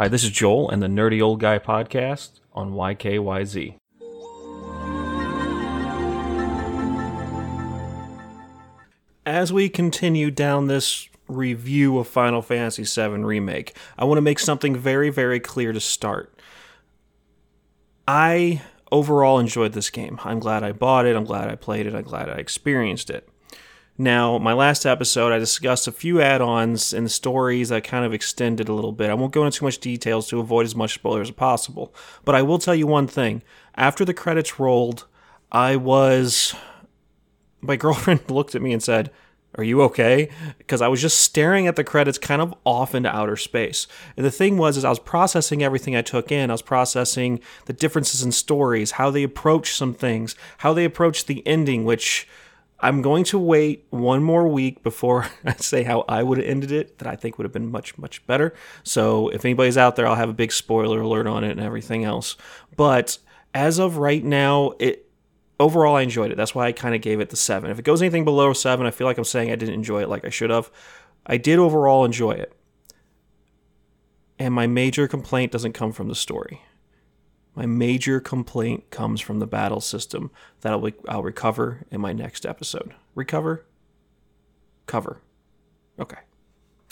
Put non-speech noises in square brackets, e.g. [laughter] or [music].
Hi, this is Joel and the Nerdy Old Guy podcast on YKYZ. As we continue down this review of Final Fantasy VII Remake, I want to make something very, very clear to start. I overall enjoyed this game. I'm glad I bought it. I'm glad I played it. I'm glad I experienced it. Now, my last episode, I discussed a few add ons and stories that kind of extended a little bit. I won't go into too much details to avoid as much spoilers as possible. But I will tell you one thing. After the credits rolled, I was. My [laughs] girlfriend looked at me and said, Are you okay? Because I was just staring at the credits kind of off into outer space. And the thing was, is I was processing everything I took in. I was processing the differences in stories, how they approach some things, how they approach the ending, which I'm going to wait one more week before [laughs] I say how I would have ended it, that I think would have been much, much better. So if anybody's out there, I'll have a big spoiler alert on it and everything else. But as of right now, it overall I enjoyed it. That's why I kind of gave it the seven. If it goes anything below seven, I feel like I'm saying I didn't enjoy it like I should have. I did overall enjoy it. And my major complaint doesn't come from the story. My major complaint comes from the battle system that I'll, I'll recover in my next episode. Recover? Cover. Okay.